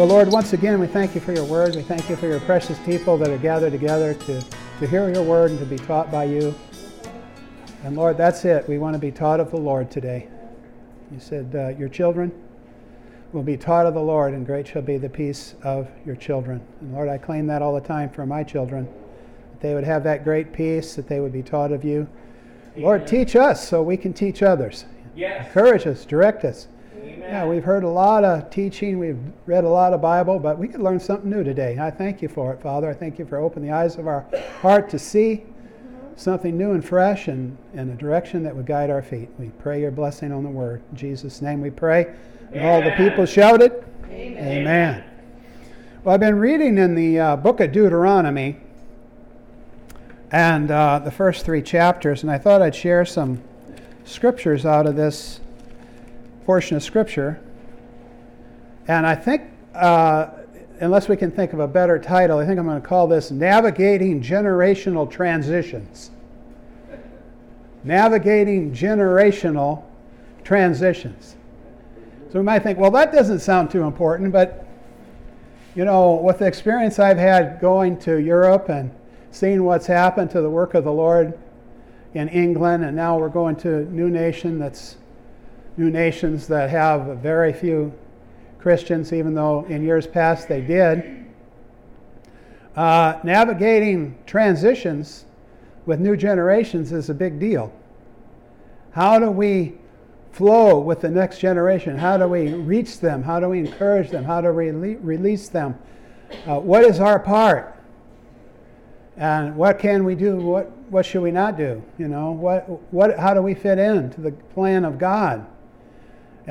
Well, Lord, once again, we thank you for your word. We thank you for your precious people that are gathered together to, to hear your word and to be taught by you. And Lord, that's it. We want to be taught of the Lord today. You said, uh, Your children will be taught of the Lord, and great shall be the peace of your children. And Lord, I claim that all the time for my children, that they would have that great peace, that they would be taught of you. Amen. Lord, teach us so we can teach others. Yes. Encourage us, direct us. Amen. Yeah, we've heard a lot of teaching, we've read a lot of Bible, but we could learn something new today. I thank you for it, Father. I thank you for opening the eyes of our heart to see something new and fresh and in a direction that would guide our feet. We pray your blessing on the word. In Jesus' name we pray. And all the people shouted, Amen. Amen. Well, I've been reading in the uh, book of Deuteronomy and uh, the first three chapters, and I thought I'd share some scriptures out of this portion of Scripture. And I think, uh, unless we can think of a better title, I think I'm going to call this Navigating Generational Transitions. Navigating Generational Transitions. So we might think, well, that doesn't sound too important, but you know, with the experience I've had going to Europe and seeing what's happened to the work of the Lord in England, and now we're going to a new nation that's new nations that have very few Christians, even though in years past they did. Uh, navigating transitions with new generations is a big deal. How do we flow with the next generation? How do we reach them? How do we encourage them? How do we release them? Uh, what is our part? And what can we do? What, what should we not do? You know, what, what, how do we fit in to the plan of God?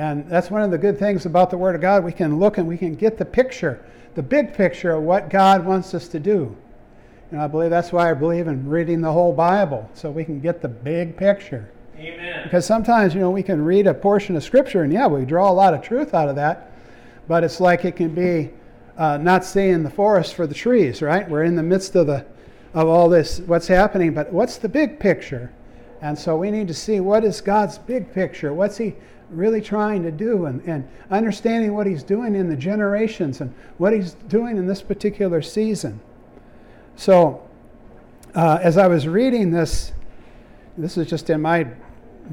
And that's one of the good things about the Word of God. We can look and we can get the picture, the big picture of what God wants us to do. And I believe that's why I believe in reading the whole Bible, so we can get the big picture. Amen. Because sometimes, you know, we can read a portion of Scripture and, yeah, we draw a lot of truth out of that, but it's like it can be uh, not seeing the forest for the trees, right? We're in the midst of, the, of all this, what's happening, but what's the big picture? And so we need to see what is God's big picture? What's He really trying to do and, and understanding what he's doing in the generations and what he's doing in this particular season. So, uh, as I was reading this, this is just in my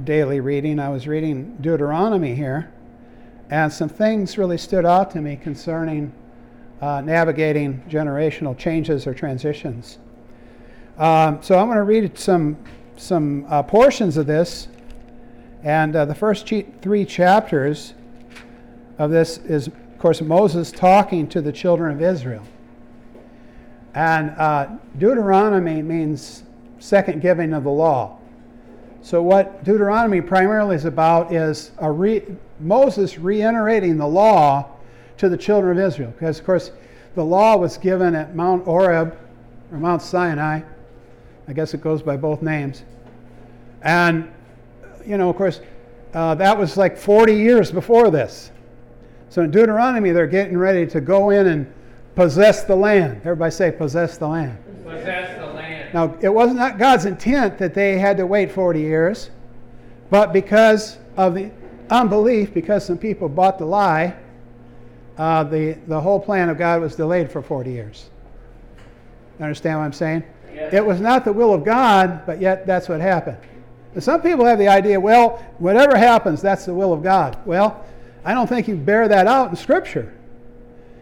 daily reading, I was reading Deuteronomy here, and some things really stood out to me concerning uh, navigating generational changes or transitions. Um, so, I'm going to read some, some uh, portions of this and uh, the first three chapters of this is, of course, Moses talking to the children of Israel. And uh, Deuteronomy means second giving of the law. So, what Deuteronomy primarily is about is re- Moses reiterating the law to the children of Israel. Because, of course, the law was given at Mount Horeb or Mount Sinai. I guess it goes by both names. And you know, of course, uh, that was like 40 years before this. So in Deuteronomy, they're getting ready to go in and possess the land. Everybody say, possess the land. Possess the land. Now, it was not God's intent that they had to wait 40 years, but because of the unbelief, because some people bought the lie, uh, the, the whole plan of God was delayed for 40 years. You understand what I'm saying? Yes. It was not the will of God, but yet that's what happened. Some people have the idea, well, whatever happens, that's the will of God. Well, I don't think you bear that out in Scripture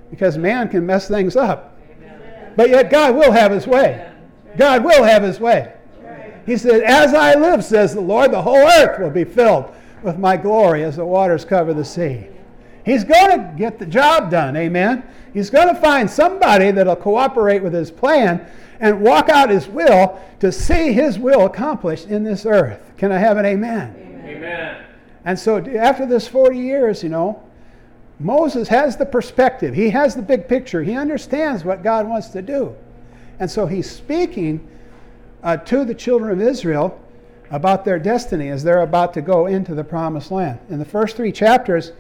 because man can mess things up. But yet God will have his way. God will have his way. He said, As I live, says the Lord, the whole earth will be filled with my glory as the waters cover the sea. He's going to get the job done, amen? He's going to find somebody that'll cooperate with his plan and walk out his will to see his will accomplished in this earth. Can I have an amen? Amen. And so after this 40 years, you know, Moses has the perspective. He has the big picture. He understands what God wants to do. And so he's speaking uh, to the children of Israel about their destiny as they're about to go into the promised land. In the first three chapters,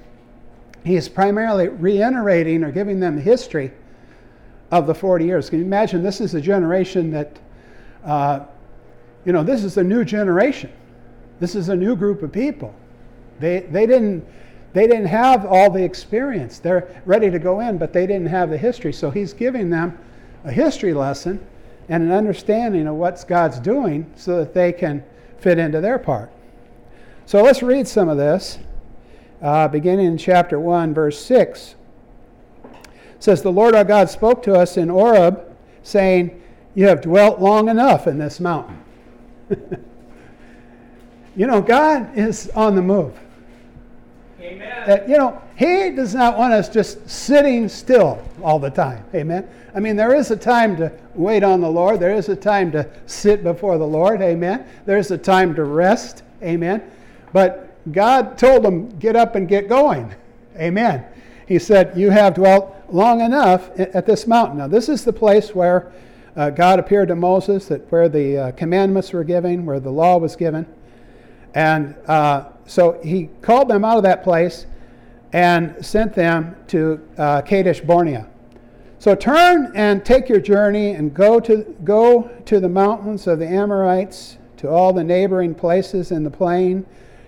he is primarily reiterating or giving them history of the 40 years. Can you imagine? This is a generation that, uh, you know, this is a new generation. This is a new group of people. They, they didn't, they didn't have all the experience. They're ready to go in, but they didn't have the history. So he's giving them a history lesson and an understanding of what God's doing so that they can fit into their part. So let's read some of this, uh, beginning in chapter 1, verse 6. It says, The Lord our God spoke to us in Horeb, saying, You have dwelt long enough in this mountain. you know, God is on the move. Amen. That, you know, He does not want us just sitting still all the time. Amen. I mean, there is a time to wait on the Lord, there is a time to sit before the Lord. Amen. There's a time to rest. Amen. But God told them, get up and get going. Amen. He said, You have dwelt long enough at this mountain. Now, this is the place where uh, God appeared to Moses, that where the uh, commandments were given, where the law was given. And uh, so he called them out of that place and sent them to uh, Kadesh Barnea. So turn and take your journey and go to, go to the mountains of the Amorites, to all the neighboring places in the plain,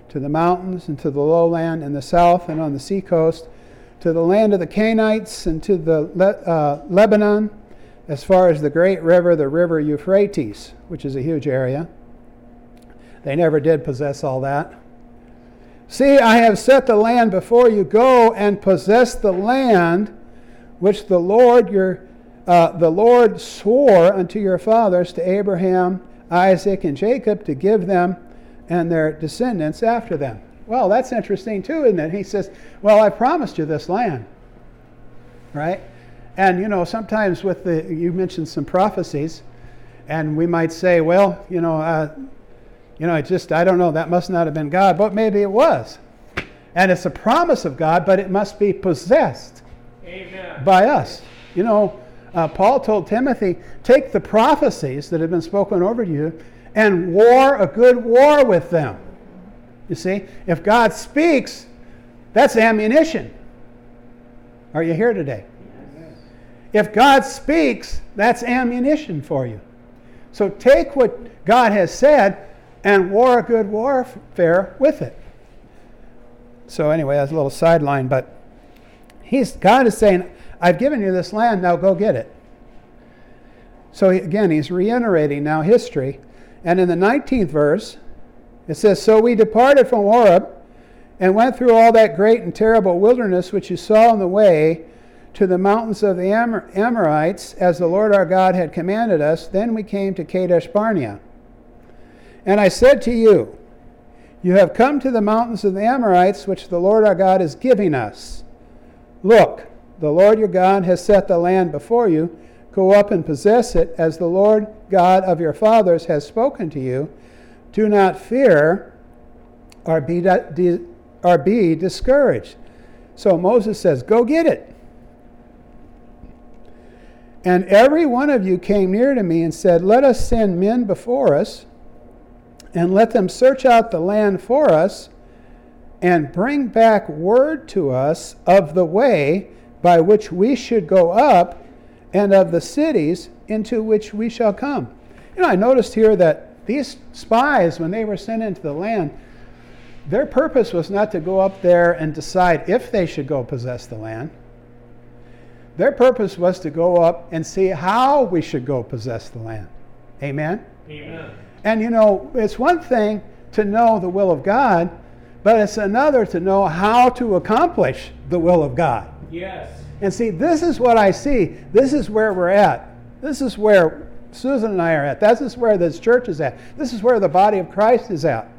to the mountains and to the lowland in the south and on the seacoast, to the land of the Canaanites and to the uh, Lebanon, as far as the great river, the river Euphrates, which is a huge area. They never did possess all that. See, I have set the land before you. Go and possess the land which the Lord your uh, the Lord swore unto your fathers, to Abraham, Isaac, and Jacob, to give them and their descendants after them. Well, that's interesting too, isn't it? He says, Well, I promised you this land. Right? And you know, sometimes with the you mentioned some prophecies, and we might say, Well, you know, uh, you know, it just I don't know, that must not have been God, but maybe it was. And it's a promise of God, but it must be possessed Amen. by us. You know, uh, Paul told Timothy, take the prophecies that have been spoken over you and war a good war with them. You see, if God speaks, that's ammunition. Are you here today? If God speaks, that's ammunition for you. So take what God has said and war a good warfare with it. So anyway, that's a little sideline, but he's God is saying, I've given you this land, now go get it. So again, he's reiterating now history. And in the 19th verse, it says, So we departed from Horeb and went through all that great and terrible wilderness which you saw on the way to the mountains of the Amor- Amorites, as the Lord our God had commanded us. Then we came to Kadesh Barnea. And I said to you, You have come to the mountains of the Amorites, which the Lord our God is giving us. Look, the Lord your God has set the land before you. Go up and possess it, as the Lord God of your fathers has spoken to you. Do not fear or be, or be discouraged. So Moses says, Go get it. And every one of you came near to me and said, Let us send men before us, and let them search out the land for us, and bring back word to us of the way by which we should go up, and of the cities into which we shall come. You know, I noticed here that these spies, when they were sent into the land, their purpose was not to go up there and decide if they should go possess the land. Their purpose was to go up and see how we should go possess the land. Amen? Amen. And you know, it's one thing to know the will of God, but it's another to know how to accomplish the will of God. Yes. And see, this is what I see. This is where we're at. This is where Susan and I are at. This is where this church is at. This is where the body of Christ is at.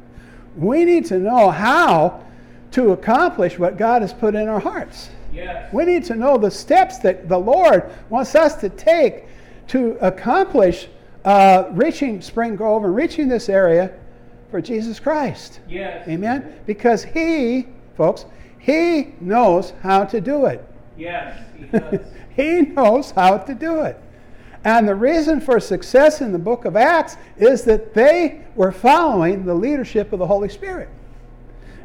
We need to know how to accomplish what God has put in our hearts. Yes. We need to know the steps that the Lord wants us to take to accomplish uh, reaching Spring Grove and reaching this area for Jesus Christ. Yes. Amen? Because He, folks, He knows how to do it. Yes. He does. he knows how to do it. And the reason for success in the book of Acts is that they were following the leadership of the Holy Spirit.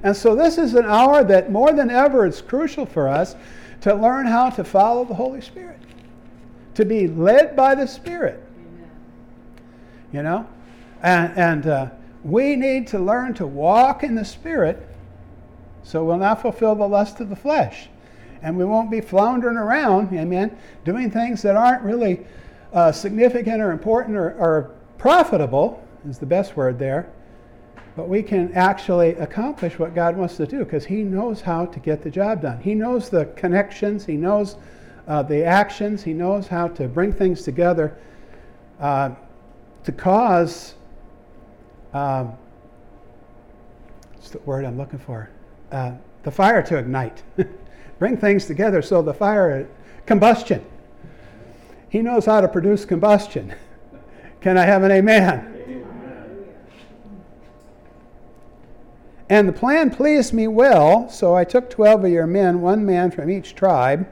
And so this is an hour that more than ever it's crucial for us to learn how to follow the Holy Spirit, to be led by the Spirit. You know? And, and uh, we need to learn to walk in the Spirit So we'll not fulfill the lust of the flesh. And we won't be floundering around, amen, doing things that aren't really uh, significant or important or, or profitable, is the best word there. But we can actually accomplish what God wants to do because He knows how to get the job done. He knows the connections, He knows uh, the actions, He knows how to bring things together uh, to cause. Um, the word I'm looking for? Uh, the fire to ignite. bring things together so the fire, combustion. He knows how to produce combustion. Can I have an amen? And the plan pleased me well, so I took twelve of your men, one man from each tribe.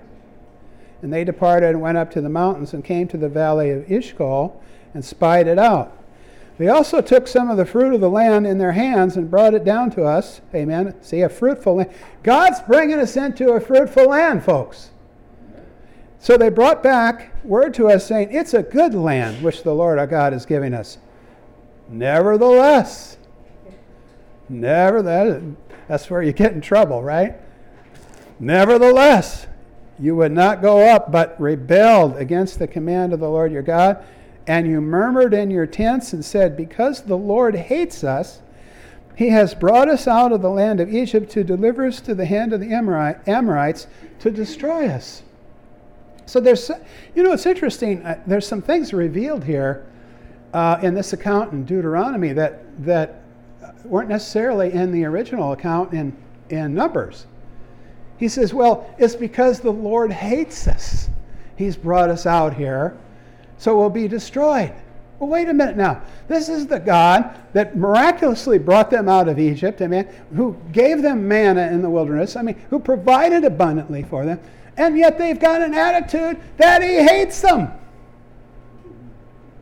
And they departed and went up to the mountains and came to the valley of Eshcol and spied it out. They also took some of the fruit of the land in their hands and brought it down to us. Amen. See, a fruitful land. God's bringing us into a fruitful land, folks. So they brought back word to us saying, It's a good land which the Lord our God is giving us. Nevertheless, never that that's where you get in trouble, right? Nevertheless, you would not go up, but rebelled against the command of the Lord your God, and you murmured in your tents and said, Because the Lord hates us, he has brought us out of the land of Egypt to deliver us to the hand of the Amorites to destroy us. So there's, you know, it's interesting. Uh, there's some things revealed here uh, in this account in Deuteronomy that that weren't necessarily in the original account in in Numbers. He says, "Well, it's because the Lord hates us. He's brought us out here, so we'll be destroyed." Well, wait a minute now. This is the God that miraculously brought them out of Egypt, I mean, who gave them manna in the wilderness, I mean, who provided abundantly for them and yet they've got an attitude that he hates them.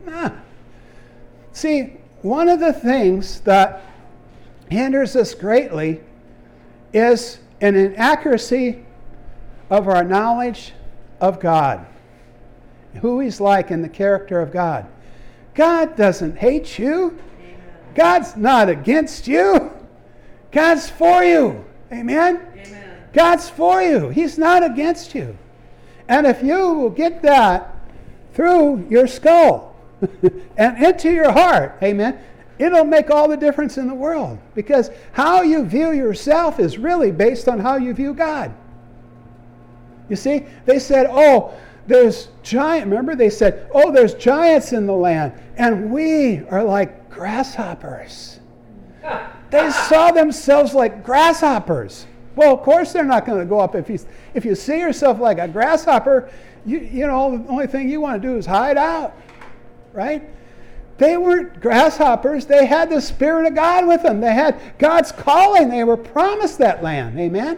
Ah. See, one of the things that hinders us greatly is an inaccuracy of our knowledge of God, who He's like in the character of God. God doesn't hate you, God's not against you, God's for you. Amen? Amen. God's for you, He's not against you. And if you will get that through your skull and into your heart, amen, it'll make all the difference in the world. Because how you view yourself is really based on how you view God. You see, they said, oh, there's giant, remember they said, oh, there's giants in the land, and we are like grasshoppers. they saw themselves like grasshoppers. Well, of course they're not going to go up. If you, if you see yourself like a grasshopper, you, you know, the only thing you want to do is hide out, right? They weren't grasshoppers. They had the Spirit of God with them. They had God's calling. They were promised that land. Amen?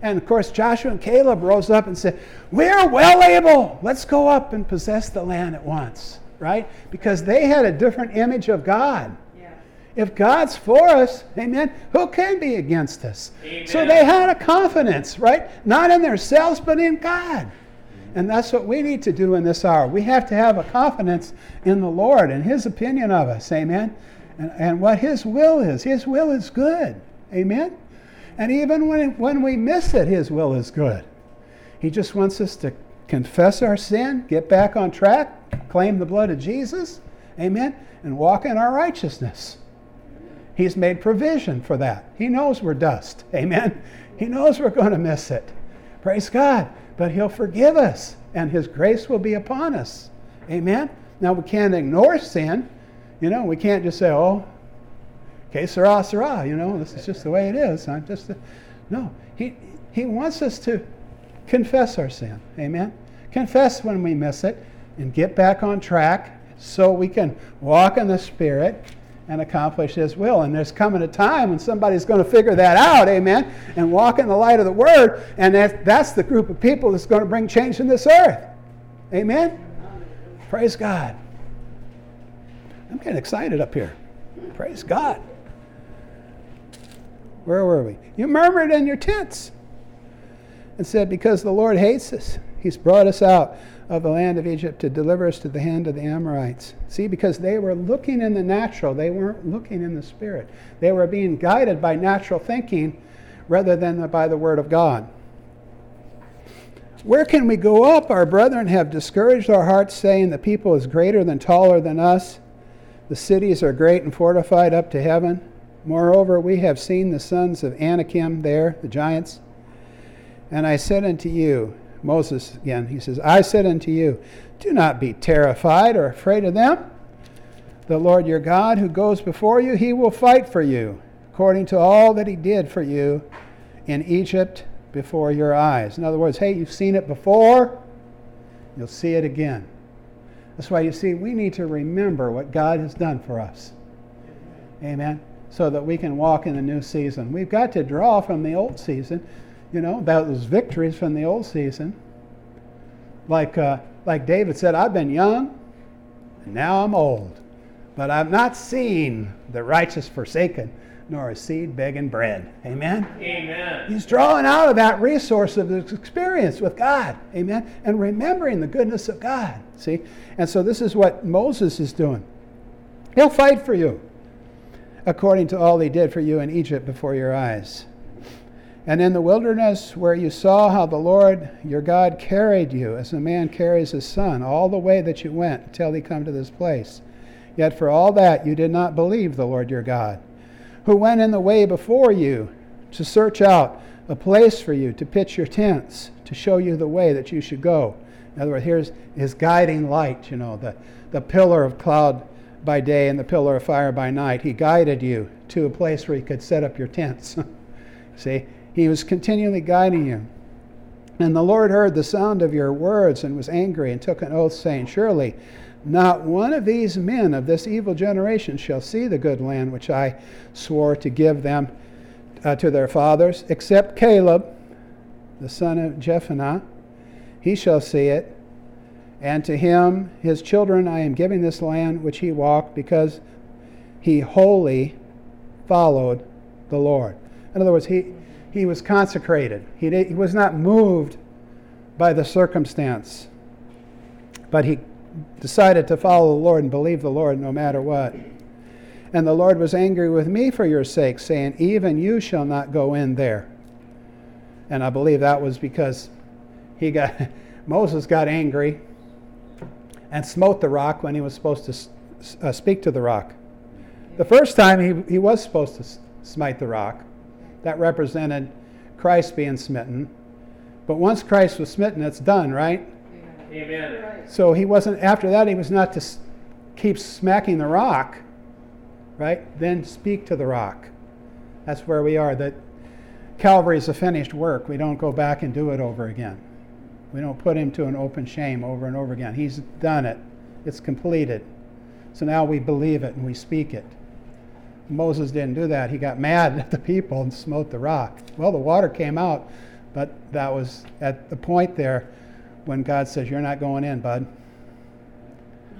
And of course, Joshua and Caleb rose up and said, We're well able. Let's go up and possess the land at once, right? Because they had a different image of God. If God's for us, amen, who can be against us? Amen. So they had a confidence, right? Not in themselves, but in God. And that's what we need to do in this hour. We have to have a confidence in the Lord and His opinion of us, amen? And, and what His will is. His will is good, amen? And even when, when we miss it, His will is good. He just wants us to confess our sin, get back on track, claim the blood of Jesus, amen, and walk in our righteousness. He's made provision for that. He knows we're dust. Amen. He knows we're going to miss it. Praise God. But He'll forgive us and His grace will be upon us. Amen. Now, we can't ignore sin. You know, we can't just say, oh, okay, sirrah, sirrah, you know, this is just the way it is. I'm just, a... no. He, he wants us to confess our sin. Amen. Confess when we miss it and get back on track so we can walk in the Spirit and accomplish His will. And there's coming a time when somebody's going to figure that out, amen, and walk in the light of the Word, and that, that's the group of people that's going to bring change in this earth. Amen? Praise God. I'm getting excited up here. Praise God. Where were we? You murmured in your tents and said, Because the Lord hates us, He's brought us out of the land of Egypt to deliver us to the hand of the Amorites. See, because they were looking in the natural, they weren't looking in the spirit. They were being guided by natural thinking rather than by the word of God. Where can we go up? Our brethren have discouraged our hearts, saying, The people is greater than taller than us. The cities are great and fortified up to heaven. Moreover, we have seen the sons of Anakim there, the giants. And I said unto you, Moses again, he says, I said unto you, Do not be terrified or afraid of them. The Lord your God, who goes before you, he will fight for you, according to all that he did for you in Egypt before your eyes. In other words, hey, you've seen it before, you'll see it again. That's why you see, we need to remember what God has done for us. Amen. So that we can walk in the new season. We've got to draw from the old season, you know, about those victories from the old season. Like, uh, like David said, I've been young, and now I'm old, but I've not seen the righteous forsaken, nor a seed begging bread. Amen? Amen. He's drawing out of that resource of his experience with God. Amen? And remembering the goodness of God. See? And so this is what Moses is doing. He'll fight for you according to all he did for you in Egypt before your eyes. And in the wilderness, where you saw how the Lord your God carried you as a man carries his son, all the way that you went until he come to this place. Yet for all that you did not believe the Lord your God who went in the way before you to search out a place for you to pitch your tents, to show you the way that you should go. In other words, here's his guiding light, you know, the, the pillar of cloud by day and the pillar of fire by night. He guided you to a place where you could set up your tents. See, he was continually guiding you. And the Lord heard the sound of your words and was angry and took an oath, saying, Surely not one of these men of this evil generation shall see the good land which I swore to give them uh, to their fathers, except Caleb, the son of Jephunneh. He shall see it. And to him, his children, I am giving this land which he walked, because he wholly followed the Lord. In other words, he, he was consecrated. He, did, he was not moved by the circumstance, but he decided to follow the Lord and believe the Lord no matter what. And the Lord was angry with me for your sake, saying, Even you shall not go in there. And I believe that was because he got Moses got angry and smote the rock when he was supposed to uh, speak to the rock. The first time he, he was supposed to smite the rock. That represented Christ being smitten. But once Christ was smitten, it's done, right? Amen. So he wasn't, after that, he was not to keep smacking the rock, right? Then speak to the rock. That's where we are. That Calvary is a finished work. We don't go back and do it over again. We don't put him to an open shame over and over again. He's done it, it's completed. So now we believe it and we speak it. Moses didn't do that. He got mad at the people and smote the rock. Well, the water came out, but that was at the point there when God says, You're not going in, bud.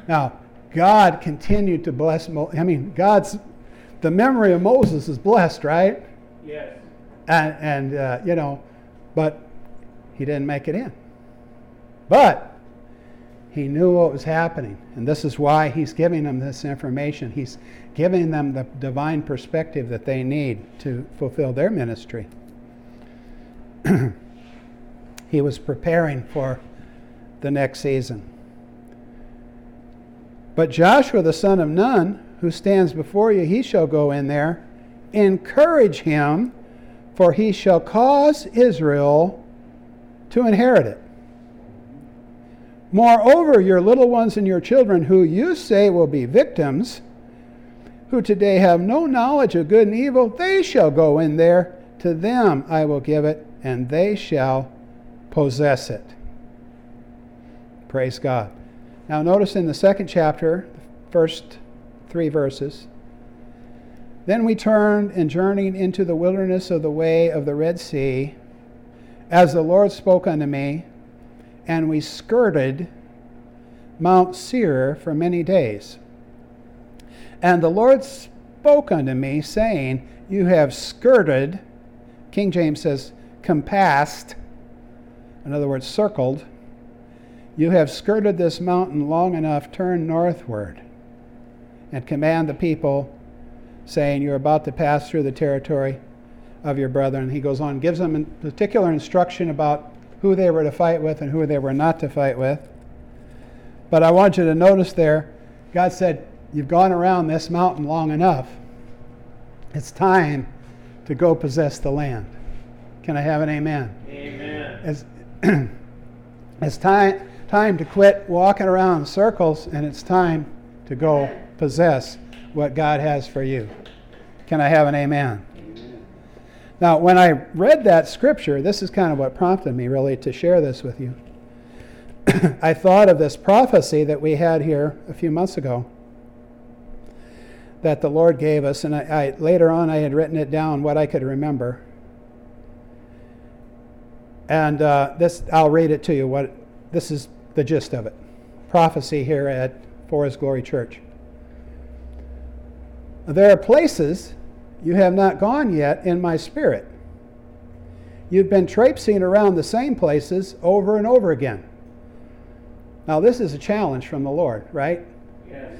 Now, God continued to bless Moses. I mean, God's, the memory of Moses is blessed, right? Yes. And, and uh, you know, but he didn't make it in. But he knew what was happening. And this is why he's giving them this information. He's giving them the divine perspective that they need to fulfill their ministry. he was preparing for the next season. But Joshua the son of Nun, who stands before you, he shall go in there. Encourage him, for he shall cause Israel to inherit it. Moreover, your little ones and your children, who you say will be victims, who today have no knowledge of good and evil, they shall go in there. To them I will give it, and they shall possess it. Praise God. Now, notice in the second chapter, the first three verses. Then we turned and journeyed into the wilderness of the way of the Red Sea, as the Lord spoke unto me, and we skirted Mount Seir for many days. And the Lord spoke unto me, saying, You have skirted, King James says, compassed, in other words, circled, you have skirted this mountain long enough, turn northward and command the people, saying, You're about to pass through the territory of your brethren. He goes on, gives them a particular instruction about who they were to fight with and who they were not to fight with. But I want you to notice there, God said, You've gone around this mountain long enough. It's time to go possess the land. Can I have an amen? Amen. It's, it's time, time to quit walking around in circles and it's time to go possess what God has for you. Can I have an amen? Now, when I read that scripture, this is kind of what prompted me really to share this with you. I thought of this prophecy that we had here a few months ago that the Lord gave us, and I, I, later on I had written it down what I could remember. And uh, this, I'll read it to you. What this is the gist of it. Prophecy here at Forest Glory Church. There are places you have not gone yet in my spirit. You've been traipsing around the same places over and over again. Now, this is a challenge from the Lord, right? Yes.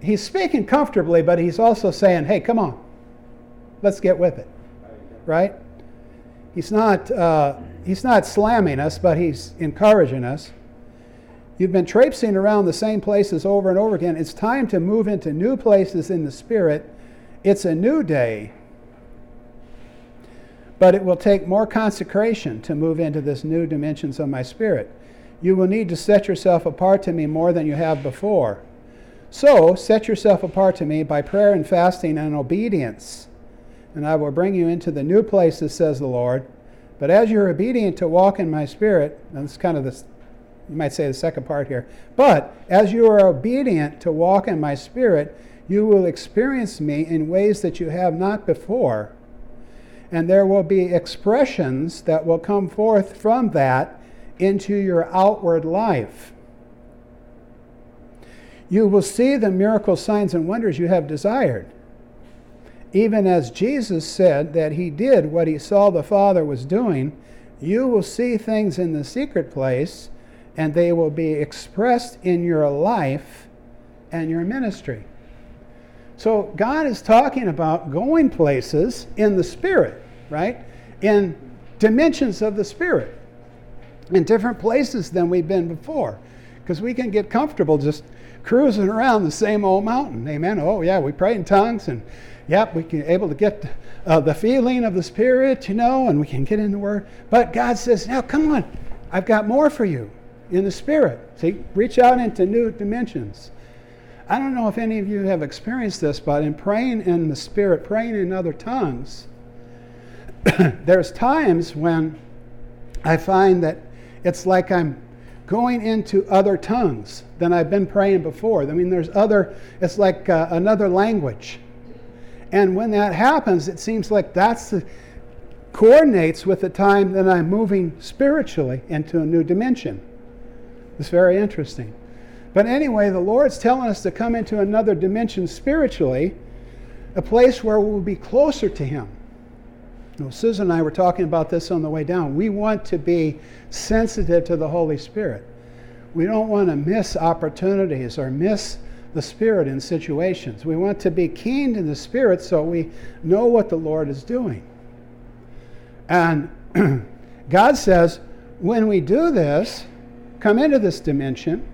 He, he's speaking comfortably, but he's also saying, hey, come on, let's get with it. Right? He's not, uh, he's not slamming us, but he's encouraging us. You've been traipsing around the same places over and over again. It's time to move into new places in the Spirit. It's a new day. But it will take more consecration to move into this new dimensions of my spirit. You will need to set yourself apart to me more than you have before. So, set yourself apart to me by prayer and fasting and obedience, and I will bring you into the new places, says the Lord. But as you're obedient to walk in my spirit, and it's kind of this, you might say the second part here, but as you are obedient to walk in my spirit, you will experience me in ways that you have not before. And there will be expressions that will come forth from that into your outward life. You will see the miracle signs and wonders you have desired. Even as Jesus said that he did what he saw the Father was doing, you will see things in the secret place and they will be expressed in your life and your ministry. So, God is talking about going places in the Spirit, right? In dimensions of the Spirit, in different places than we've been before. Because we can get comfortable just cruising around the same old mountain. Amen. Oh, yeah, we pray in tongues and yep, we can able to get uh, the feeling of the Spirit, you know, and we can get in the Word. But God says, now come on, I've got more for you in the Spirit. See, reach out into new dimensions. I don't know if any of you have experienced this, but in praying in the Spirit, praying in other tongues, there's times when I find that it's like I'm going into other tongues than I've been praying before. I mean, there's other, it's like uh, another language. And when that happens, it seems like that's the, coordinates with the time that I'm moving spiritually into a new dimension. It's very interesting. But anyway, the Lord's telling us to come into another dimension spiritually, a place where we'll be closer to Him. Know, Susan and I were talking about this on the way down. We want to be sensitive to the Holy Spirit. We don't want to miss opportunities or miss the Spirit in situations. We want to be keen to the Spirit so we know what the Lord is doing. And God says, when we do this, come into this dimension,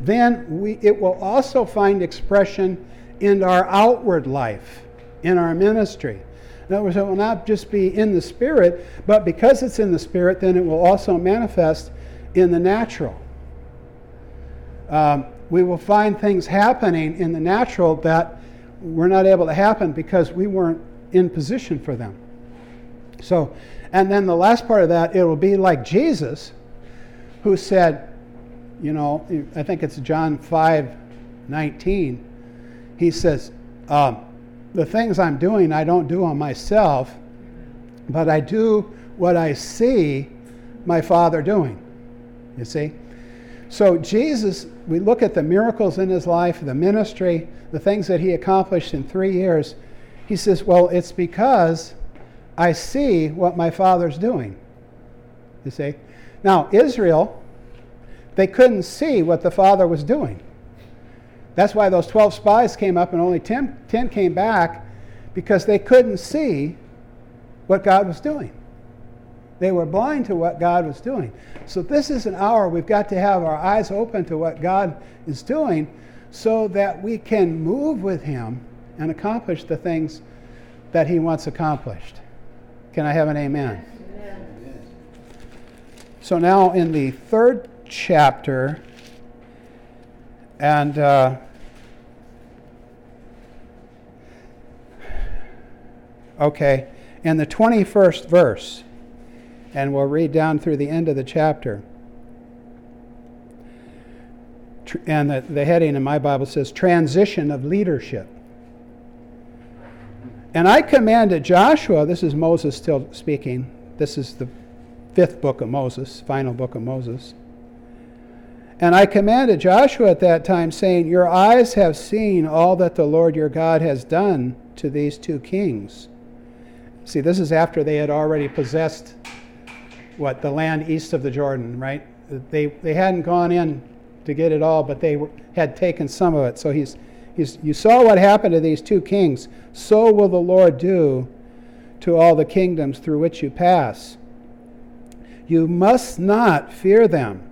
then we, it will also find expression in our outward life, in our ministry. In other words, it will not just be in the Spirit, but because it's in the Spirit, then it will also manifest in the natural. Um, we will find things happening in the natural that were not able to happen because we weren't in position for them. So, and then the last part of that, it will be like Jesus, who said, you know, I think it's John 5 19. He says, um, The things I'm doing, I don't do on myself, but I do what I see my Father doing. You see? So, Jesus, we look at the miracles in his life, the ministry, the things that he accomplished in three years. He says, Well, it's because I see what my Father's doing. You see? Now, Israel, they couldn't see what the Father was doing. That's why those 12 spies came up and only 10, 10 came back because they couldn't see what God was doing. They were blind to what God was doing. So, this is an hour we've got to have our eyes open to what God is doing so that we can move with Him and accomplish the things that He wants accomplished. Can I have an amen? amen. So, now in the third chapter, and uh, okay, in the 21st verse, and we'll read down through the end of the chapter. And the, the heading in my Bible says Transition of Leadership. And I commanded Joshua, this is Moses still speaking, this is the fifth book of Moses, final book of Moses. And I commanded Joshua at that time, saying, Your eyes have seen all that the Lord your God has done to these two kings. See, this is after they had already possessed what the land east of the Jordan, right? They they hadn't gone in to get it all, but they had taken some of it. So he's he's you saw what happened to these two kings. So will the Lord do to all the kingdoms through which you pass. You must not fear them,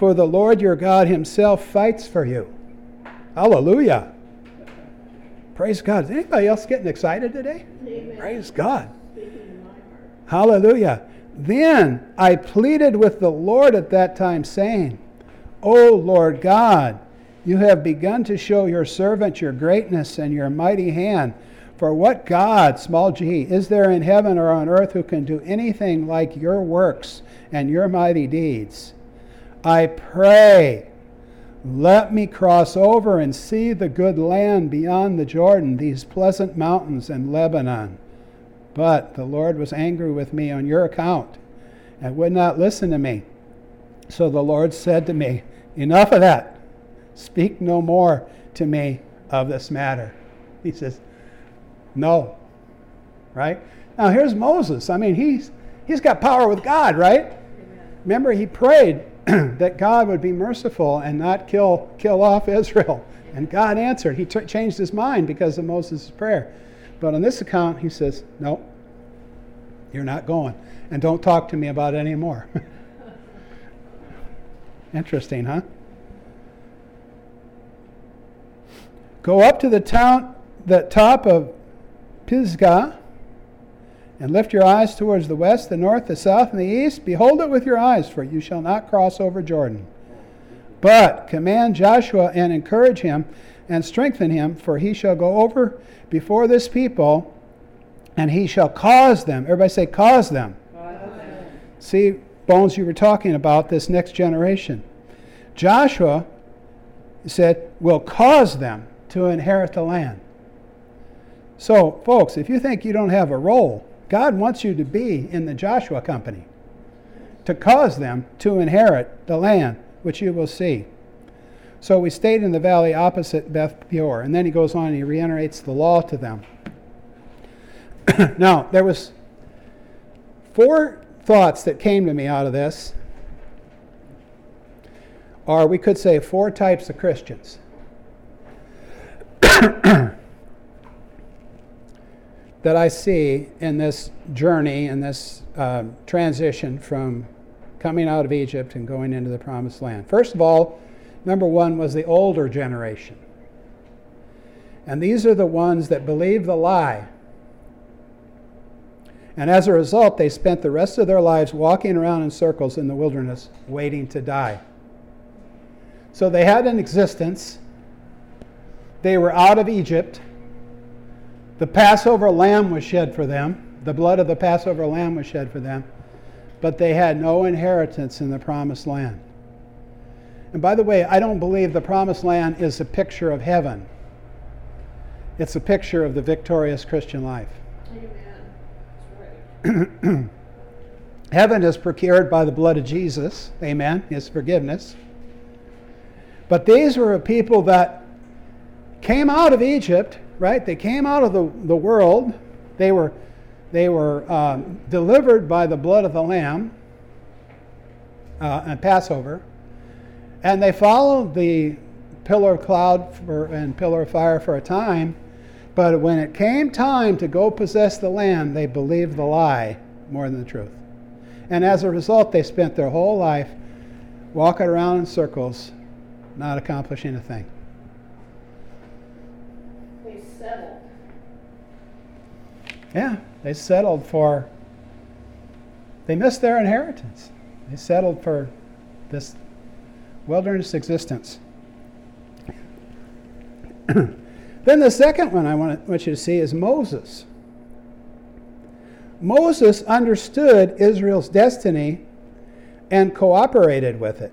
for the Lord your God himself fights for you. Hallelujah. Praise God. Is anybody else getting excited today? Amen. Praise God. Hallelujah. Then I pleaded with the Lord at that time, saying, O Lord God, you have begun to show your servant your greatness and your mighty hand. For what God, small g, is there in heaven or on earth who can do anything like your works and your mighty deeds? I pray, let me cross over and see the good land beyond the Jordan, these pleasant mountains and Lebanon. But the Lord was angry with me on your account and would not listen to me. So the Lord said to me, Enough of that. Speak no more to me of this matter. He says, No. Right? Now here's Moses. I mean, he's he's got power with God, right? Remember, he prayed that God would be merciful and not kill kill off Israel. And God answered. He t- changed his mind because of Moses' prayer. But on this account, he says, No, you're not going. And don't talk to me about it anymore. Interesting, huh? Go up to the town, the top of Pisgah, and lift your eyes towards the west, the north, the south, and the east. Behold it with your eyes, for you shall not cross over Jordan. But command Joshua and encourage him and strengthen him, for he shall go over before this people, and he shall cause them. Everybody say, cause them. Cause them. See, Bones, you were talking about this next generation. Joshua said, will cause them to inherit the land. So, folks, if you think you don't have a role, God wants you to be in the Joshua company to cause them to inherit the land, which you will see. So we stayed in the valley opposite Beth Peor, and then he goes on and he reiterates the law to them. now, there was four thoughts that came to me out of this, or we could say four types of Christians. that I see in this journey, in this uh, transition from coming out of Egypt and going into the promised land. First of all, number one was the older generation. And these are the ones that believe the lie. And as a result, they spent the rest of their lives walking around in circles in the wilderness, waiting to die. So they had an existence. They were out of Egypt. The Passover lamb was shed for them. The blood of the Passover lamb was shed for them. But they had no inheritance in the promised land. And by the way, I don't believe the promised land is a picture of heaven. It's a picture of the victorious Christian life. Amen. heaven is procured by the blood of Jesus. Amen. His forgiveness. But these were a people that came out of Egypt, right? They came out of the, the world. They were, they were um, delivered by the blood of the Lamb uh, and Passover. And they followed the pillar of cloud for, and pillar of fire for a time But when it came time to go possess the land, they believed the lie more than the truth. And as a result, they spent their whole life walking around in circles, not accomplishing a thing. They settled. Yeah, they settled for, they missed their inheritance. They settled for this wilderness existence. then the second one I want, want you to see is Moses. Moses understood Israel's destiny and cooperated with it.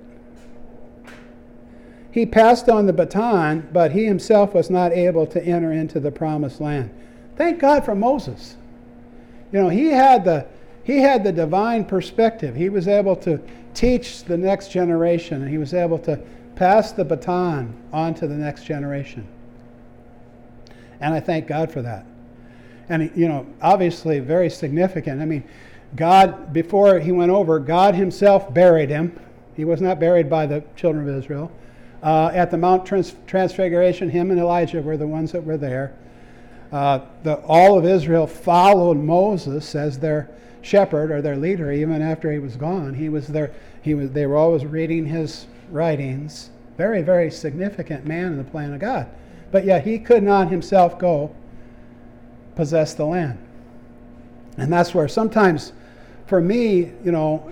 He passed on the baton, but he himself was not able to enter into the promised land. Thank God for Moses. You know, he had the he had the divine perspective. He was able to teach the next generation and he was able to pass the baton on to the next generation. And I thank God for that. And you know, obviously very significant. I mean, God before he went over, God himself buried him. He was not buried by the children of Israel. Uh, at the Mount Trans- Transfiguration, him and Elijah were the ones that were there. Uh, the, all of Israel followed Moses as their shepherd or their leader, even after he was gone. He was there. He was. They were always reading his writings. Very, very significant man in the plan of God. But yet he could not himself go possess the land. And that's where sometimes, for me, you know,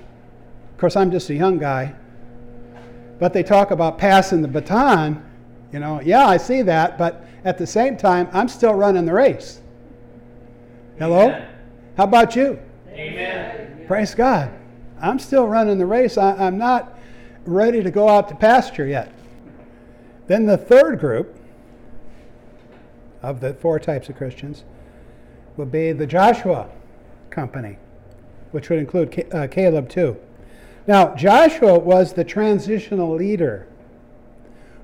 of course, I'm just a young guy, but they talk about passing the baton. You know, yeah, I see that, but at the same time, I'm still running the race. Hello? Amen. How about you? Amen. Praise God. I'm still running the race. I, I'm not ready to go out to pasture yet. Then the third group of the four types of Christians would be the Joshua company, which would include uh, Caleb too. Now, Joshua was the transitional leader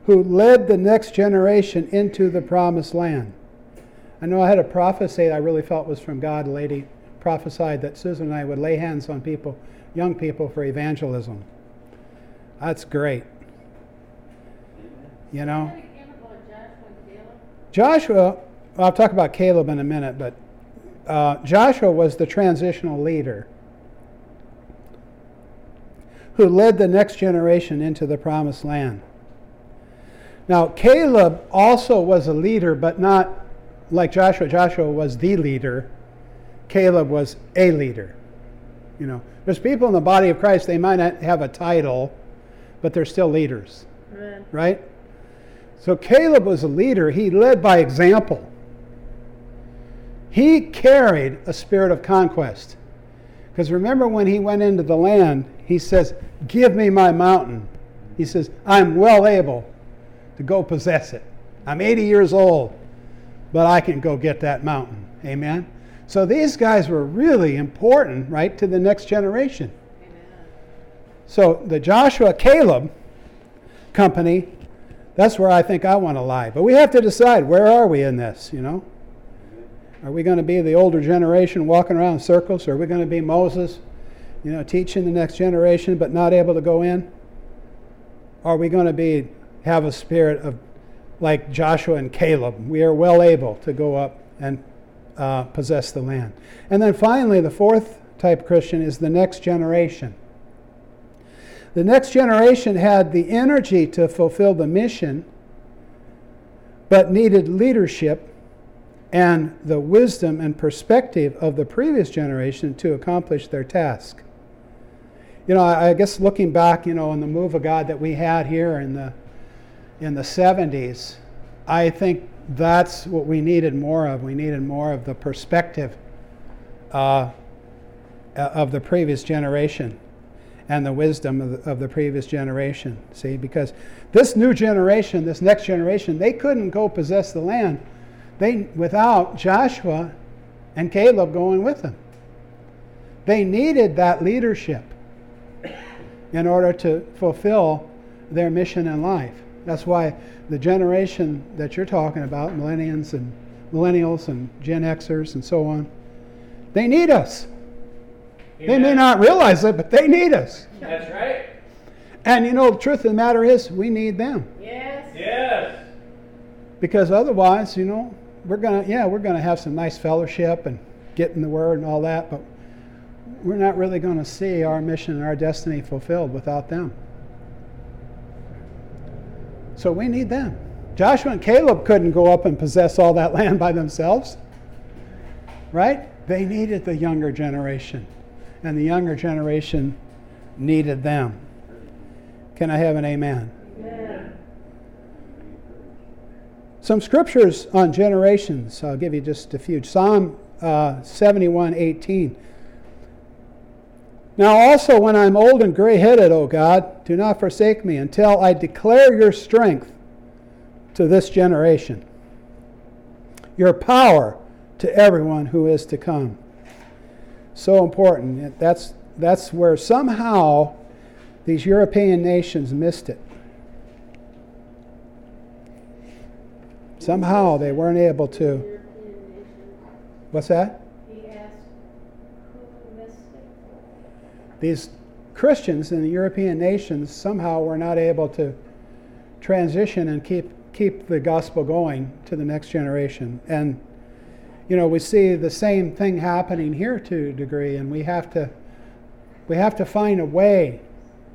who led the next generation into the promised land. I know I had a prophecy I really felt was from God. A lady prophesied that Susan and I would lay hands on people, young people, for evangelism. That's great. You know? Joshua, I'll talk about Caleb in a minute, but uh, Joshua was the transitional leader who led the next generation into the promised land. Now, Caleb also was a leader, but not like Joshua. Joshua was the leader, Caleb was a leader. You know, there's people in the body of Christ, they might not have a title, but they're still leaders, Amen. right? So Caleb was a leader. He led by example. He carried a spirit of conquest. Because remember when he went into the land, he says, Give me my mountain. He says, I'm well able to go possess it. I'm 80 years old, but I can go get that mountain. Amen? So these guys were really important, right, to the next generation. Amen. So the Joshua Caleb company, that's where I think I want to lie. But we have to decide where are we in this, you know? Are we going to be the older generation walking around in circles? Or are we going to be Moses, you know, teaching the next generation but not able to go in? Are we going to be have a spirit of like Joshua and Caleb? We are well able to go up and uh, possess the land. And then finally, the fourth type Christian is the next generation. The next generation had the energy to fulfill the mission, but needed leadership and the wisdom and perspective of the previous generation to accomplish their task. You know, I guess looking back, you know, on the move of God that we had here in the in the 70s, I think that's what we needed more of. We needed more of the perspective uh, of the previous generation and the wisdom of the, of the previous generation. See, because this new generation, this next generation, they couldn't go possess the land they, without Joshua and Caleb going with them. They needed that leadership in order to fulfill their mission in life. That's why the generation that you're talking about, millennials and millennials and Gen Xers and so on, they need us. They may not realize it, but they need us. That's right. And you know, the truth of the matter is, we need them. Yes. Yes. Because otherwise, you know, we're gonna, yeah, we're gonna have some nice fellowship and get in the Word and all that, but we're not really going to see our mission and our destiny fulfilled without them. So we need them. Joshua and Caleb couldn't go up and possess all that land by themselves, right? They needed the younger generation, and the younger generation needed them. Can I have an amen? Amen. Some scriptures on generations. I'll give you just a few. Psalm uh, 71 18. Now also, when I'm old and gray headed, O God, do not forsake me until I declare your strength to this generation, your power to everyone who is to come. So important. That's, that's where somehow these European nations missed it. Somehow they weren't able to. What's that? He asked, who missed it? These Christians in the European nations somehow were not able to transition and keep keep the gospel going to the next generation. And you know, we see the same thing happening here to a degree, and we have to we have to find a way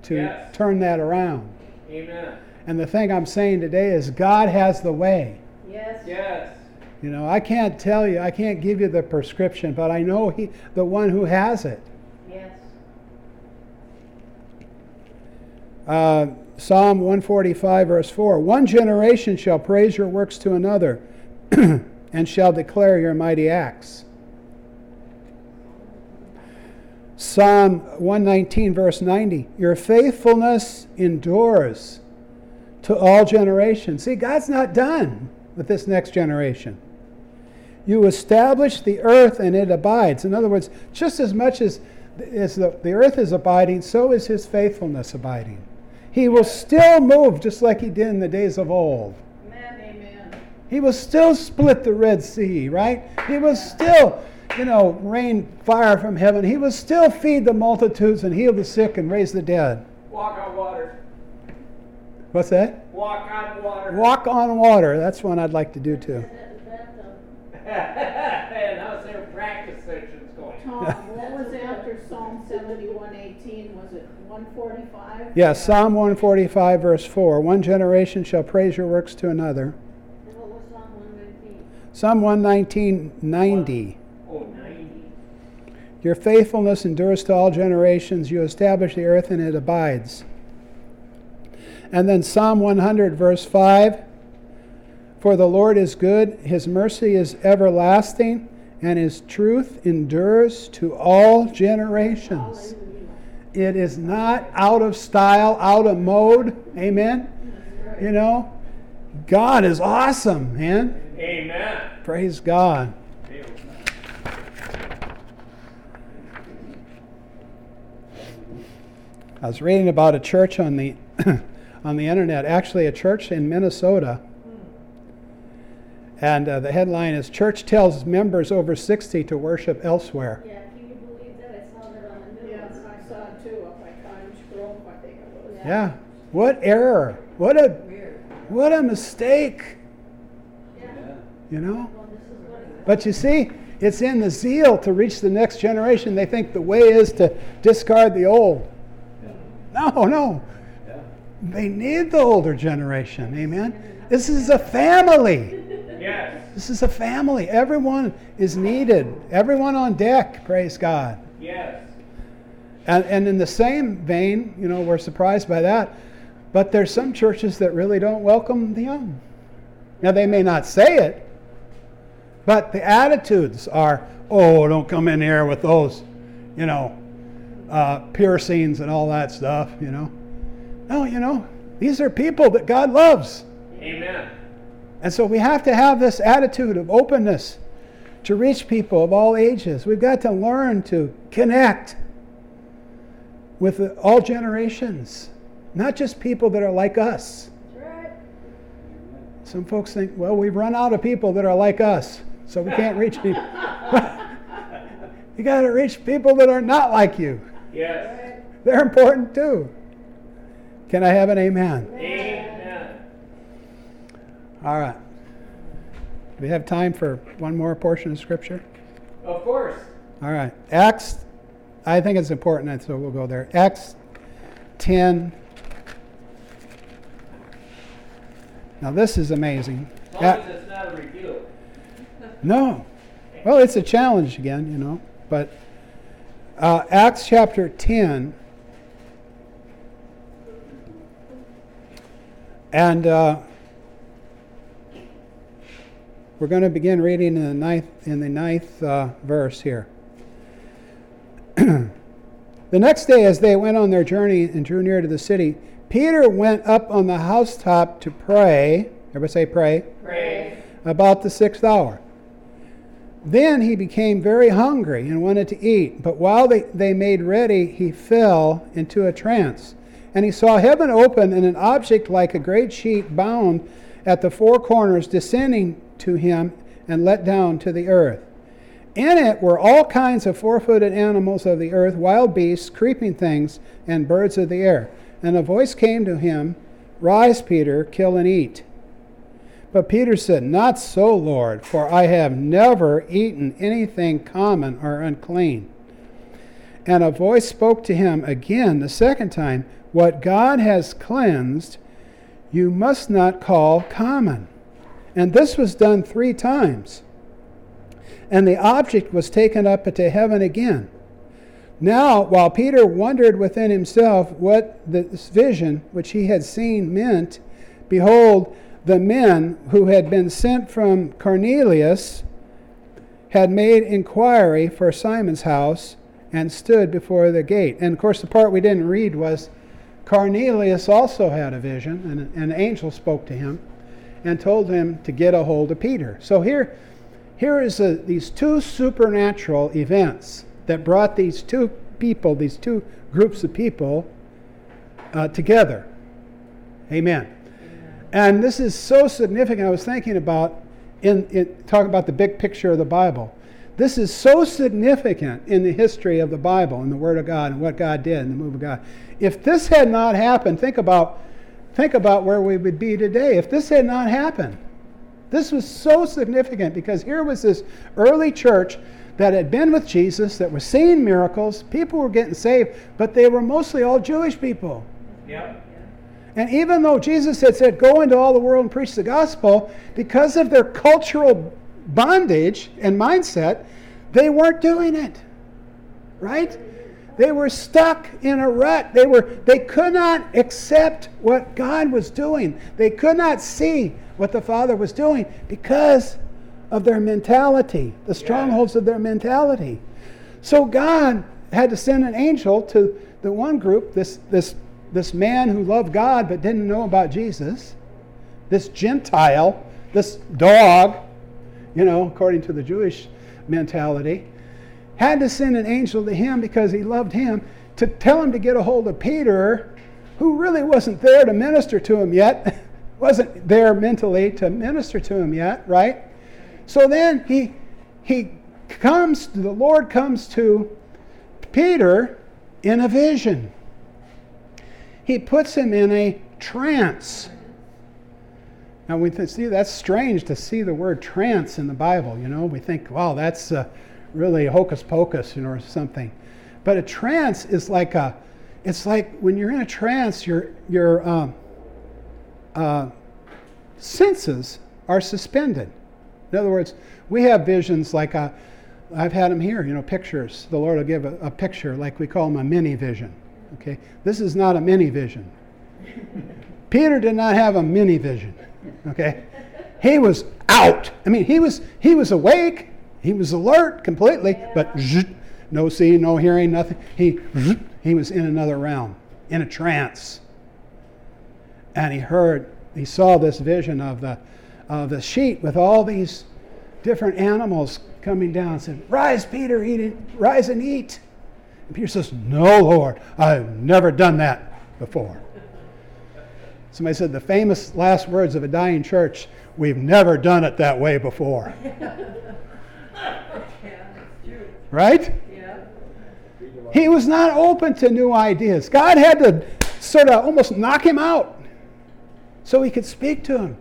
to Yes. turn that around. Amen. And the thing I'm saying today is God has the way. Yes. Yes. You know, I can't tell you, I can't give you the prescription, but I know he the one who has it. Yes. Uh, Psalm 145, verse 4 One generation shall praise your works to another and shall declare your mighty acts. Psalm 119, verse 90 Your faithfulness endures to all generations. See, God's not done with this next generation. You establish the earth and it abides. In other words, just as much as, as the, the earth is abiding, so is his faithfulness abiding. He will still move just like he did in the days of old. Amen. Amen. He will still split the Red Sea, right? He will still, you know, rain fire from heaven. He will still feed the multitudes and heal the sick and raise the dead. Walk on water. What's that? Walk on water. Walk on water. That's one I'd like to do too. That, that, and how's their practice sessions going? Tom, what was after Psalm seventy-one eighteen? Was one forty-five? Yeah, Psalm 145, verse 4 One generation shall praise your works to another. And what was Psalm one nineteen? Psalm 119, 90. Oh, 90. Your faithfulness endures to all generations. You establish the earth and it abides. And then Psalm 100, verse 5 For the Lord is good, his mercy is everlasting, and his truth endures to all generations. Hallelujah. It is not out of style, out of mode. Amen? You know, God is awesome, man. Amen. Praise God. I was reading about a church on the on the internet, actually a church in Minnesota. And uh, the headline is Church tells members over 60 to worship elsewhere. Yeah, can you believe that? I saw that on the news. Yeah, I saw it too, up by Cottage Grove, I think it was. Yeah. What error. What a Weird. what a mistake, Yeah. you know? Well, this is what it But you see, it's in the zeal to reach the next generation. They think the way is to discard the old. No, no. They need the older generation. Amen. This is a family. Yes. This is a family. Everyone is needed. Everyone on deck. Praise God. And, and in the same vein, you know, we're surprised by that. But there's some churches that really don't welcome the young. Now, they may not say it, but the attitudes are, oh, don't come in here with those, you know, uh, piercings and all that stuff, you know. No, you know, these are people that God loves. Amen. And so we have to have this attitude of openness to reach people of all ages. We've got to learn to connect with all generations, not just people that are like us. Right. Some folks think, well, we've run out of people that are like us, so we can't reach people. you got to reach people that are not like you. Yes. They're important too. Can I have an amen? Amen. All right. Do we have time for one more portion of Scripture? Of course. All right. Acts, I think it's important, and so we'll go there. Acts 10. Now, this is amazing. As long as it's not a review. no. Well, it's a challenge again, you know. But uh, Acts chapter 10. And uh, we're going to begin reading in the ninth, in the ninth uh, verse here. the next day, as they went on their journey and drew near to the city, Peter went up on the housetop to pray. Everybody say pray Pray. about the sixth hour. Then he became very hungry and wanted to eat. But while they, they made ready, he fell into a trance. And he saw heaven open and an object like a great sheet bound at the four corners descending to him and let down to the earth. In it were all kinds of four footed animals of the earth, wild beasts, creeping things, and birds of the air. And a voice came to him Rise, Peter, kill and eat. But Peter said, Not so, Lord, for I have never eaten anything common or unclean. And a voice spoke to him again the second time, What God has cleansed, you must not call common. And this was done three times. And the object was taken up into heaven again. Now, while Peter wondered within himself what this vision which he had seen meant, behold, the men who had been sent from Cornelius had made inquiry for Simon's house and stood before the gate. And of course, the part we didn't read was Cornelius also had a vision, and an angel spoke to him and told him to get a hold of Peter. So here, here is a, these two supernatural events that brought these two people, these two groups of people, uh, together. Amen. And this is so significant. I was thinking about in, in talking about the big picture of the Bible. This is so significant in the history of the Bible and the Word of God and what God did and the move of God. If this had not happened, think about think about where we would be today. If this had not happened, this was so significant because here was this early church that had been with Jesus, that was seeing miracles, people were getting saved, but they were mostly all Jewish people. Yep. And even though Jesus had said, Go into all the world and preach the gospel, because of their cultural bondage and mindset, they weren't doing it. Right? They were stuck in a rut. They, were, they could not accept what God was doing, they could not see what the Father was doing because of their mentality, the strongholds of their mentality. So God had to send an angel to the one group, this, this this man who loved God but didn't know about Jesus, this Gentile, this dog, you know, according to the Jewish mentality, had to send an angel to him because he loved him to tell him to get a hold of Peter, who really wasn't there to minister to him yet, wasn't there mentally to minister to him yet, right? So then he he comes, the Lord comes to Peter in a vision he puts him in a trance. Now we th- see that's strange to see the word trance in the Bible. You know, we think, wow, that's uh, really hocus pocus, you know, or something. But a trance is like a, it's like when you're in a trance, your your um, uh, senses are suspended. In other words, we have visions like a, I've had them here. You know, pictures. The Lord will give a, a picture, like we call them a mini vision. Okay, this is not a mini vision. Peter did not have a mini vision. Okay, he was out. I mean, he was he was awake. He was alert completely, but no seeing, no hearing, nothing. He he was in another realm, in a trance. And he heard, he saw this vision of the of the sheet with all these different animals coming down. And said, "Rise, Peter, eat it, rise and eat." And Peter says, No, Lord, I've never done that before. Somebody said the famous last words of a dying church we've never done it that way before. right? Yeah. He was not open to new ideas. God had to sort of almost knock him out so he could speak to him.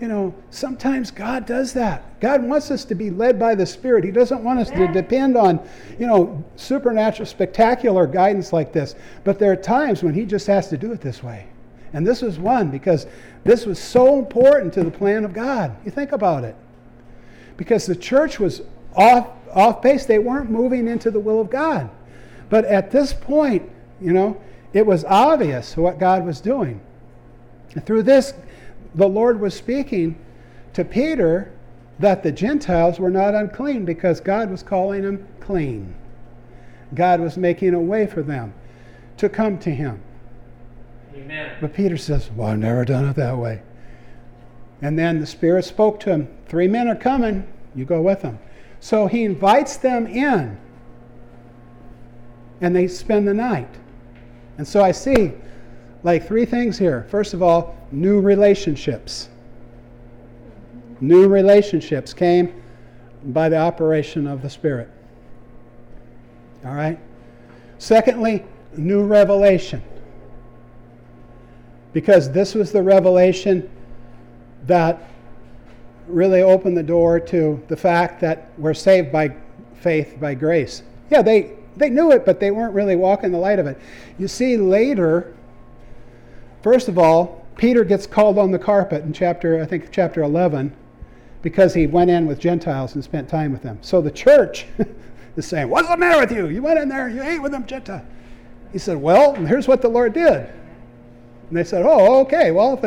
you know, sometimes God does that. God wants us to be led by the Spirit. He doesn't want us to depend on, you know, supernatural, spectacular guidance like this. But there are times when He just has to do it this way. And this was one because this was so important to the plan of God. You think about it. Because the church was off, off base, they weren't moving into the will of God. But at this point, you know, it was obvious what God was doing. And through this, the Lord was speaking to Peter that the Gentiles were not unclean because God was calling them clean. God was making a way for them to come to Him. Amen. But Peter says, Well, I've never done it that way. And then the Spirit spoke to him Three men are coming, you go with them. So he invites them in, and they spend the night. And so I see like three things here. First of all, new relationships. New relationships came by the operation of the Spirit. All right? Secondly, new revelation. Because this was the revelation that really opened the door to the fact that we're saved by faith, by grace. Yeah, they, they knew it, but they weren't really walking the light of it. You see, later, first of all, Peter gets called on the carpet in chapter, I think, chapter 11, because he went in with Gentiles and spent time with them. So the church is saying, What's the matter with you? You went in there, you ate with them, Gentiles. He said, Well, here's what the Lord did. And they said, Oh, okay. Well, if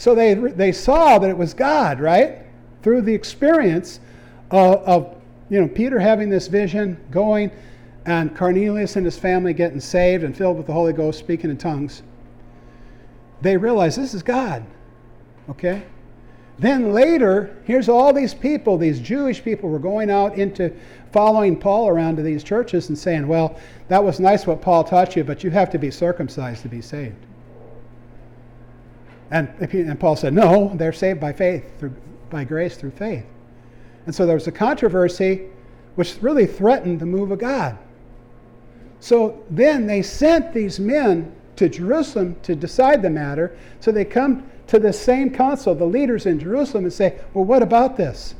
so they, they saw that it was God, right? Through the experience of, of, you know, Peter having this vision, going, and Cornelius and his family getting saved and filled with the Holy Ghost, speaking in tongues. They realized this is God. Okay? Then later, here's all these people, these Jewish people, were going out into following Paul around to these churches and saying, Well, that was nice what Paul taught you, but you have to be circumcised to be saved. And, and Paul said, no, they're saved by faith, through, by grace through faith. And so there was a controversy which really threatened the move of God. So then they sent these men to Jerusalem to decide the matter. So they come to the same council, the leaders in Jerusalem, and say, well, what about this?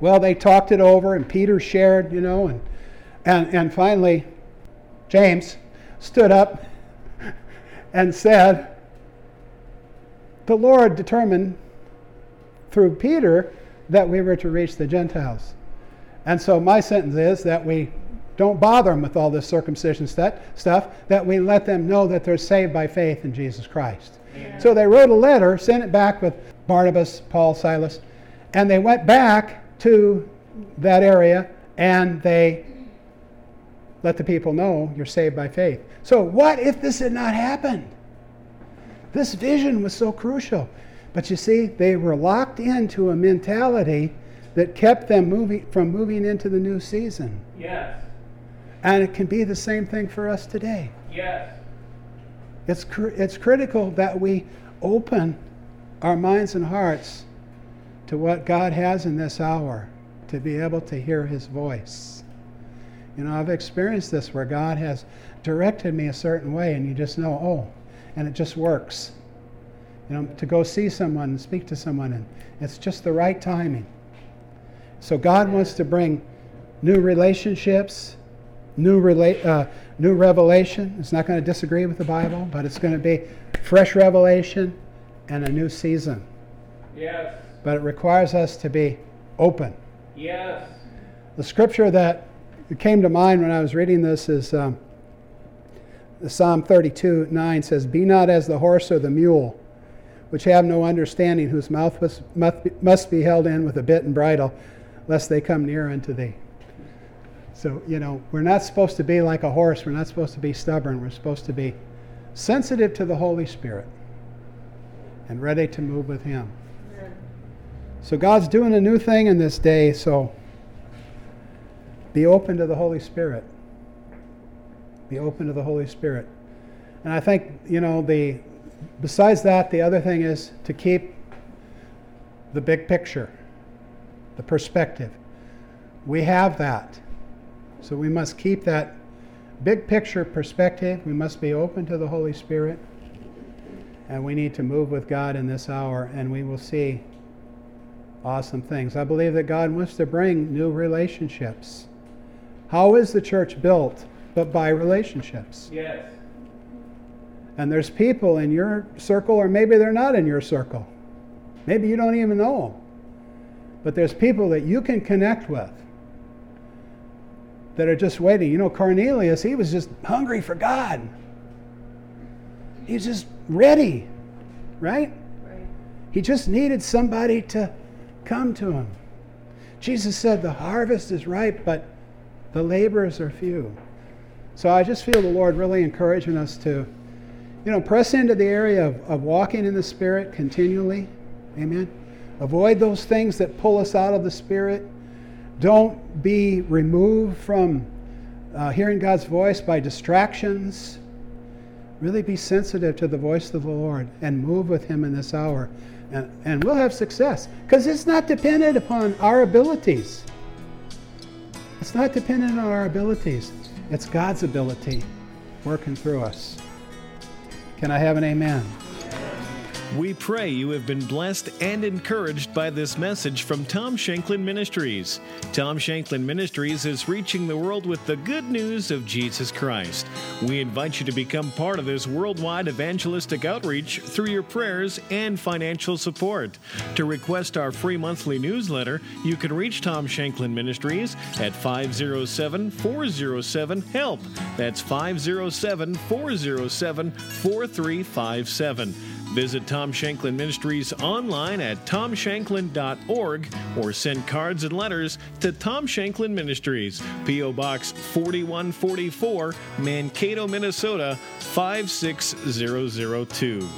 Well, they talked it over, and Peter shared, you know, and, and, and finally, James stood up and said, the Lord determined through Peter that we were to reach the Gentiles. And so my sentence is that we don't bother them with all this circumcision stuff, that we let them know that they're saved by faith in Jesus Christ. Amen. So they wrote a letter, sent it back with Barnabas, Paul, Silas, and they went back to that area and they let the people know you're saved by faith. So, what if this had not happened? This vision was so crucial. But you see, they were locked into a mentality that kept them moving from moving into the new season. Yes. And it can be the same thing for us today. Yes. It's, cr- it's critical that we open our minds and hearts to what God has in this hour, to be able to hear His voice. You know, I've experienced this where God has directed me a certain way, and you just know, oh, and it just works. You know, to go see someone and speak to someone, and it's just the right timing. So God wants to bring new relationships, new rela- uh, new revelation. It's not going to disagree with the Bible, but it's going to be fresh revelation and a new season. Yes. But it requires us to be open. Yes. The scripture that came to mind when I was reading this is um, Psalm 32 9 says, Be not as the horse or the mule, which have no understanding, whose mouth must be held in with a bit and bridle, lest they come near unto thee. So, you know, we're not supposed to be like a horse. We're not supposed to be stubborn. We're supposed to be sensitive to the Holy Spirit and ready to move with Him. So, God's doing a new thing in this day, so be open to the Holy Spirit. Be open to the Holy Spirit. And I think, you know, the besides that, the other thing is to keep the big picture, the perspective. We have that. So we must keep that big picture perspective. We must be open to the Holy Spirit. And we need to move with God in this hour, and we will see awesome things. I believe that God wants to bring new relationships. How is the church built? But by relationships. Yes. And there's people in your circle, or maybe they're not in your circle. Maybe you don't even know them. But there's people that you can connect with that are just waiting. You know, Cornelius, he was just hungry for God. He's just ready, right? Right. He just needed somebody to come to him. Jesus said, The harvest is ripe, but the laborers are few. So I just feel the Lord really encouraging us to, you know, press into the area of, of walking in the Spirit continually. Amen. Avoid those things that pull us out of the Spirit. Don't be removed from uh, hearing God's voice by distractions. Really be sensitive to the voice of the Lord and move with Him in this hour. And, and we'll have success because it's not dependent upon our abilities. It's not dependent on our abilities, it's God's ability working through us. Can I have an amen? We pray you have been blessed and encouraged by this message from Tom Shanklin Ministries. Tom Shanklin Ministries is reaching the world with the good news of Jesus Christ. We invite you to become part of this worldwide evangelistic outreach through your prayers and financial support. To request our free monthly newsletter, you can reach Tom Shanklin Ministries at 507 407 HELP. That's 507 407 4357. Visit Tom Shanklin Ministries online at tomshanklin.org or send cards and letters to Tom Shanklin Ministries, P.O. Box 4144, Mankato, Minnesota 56002.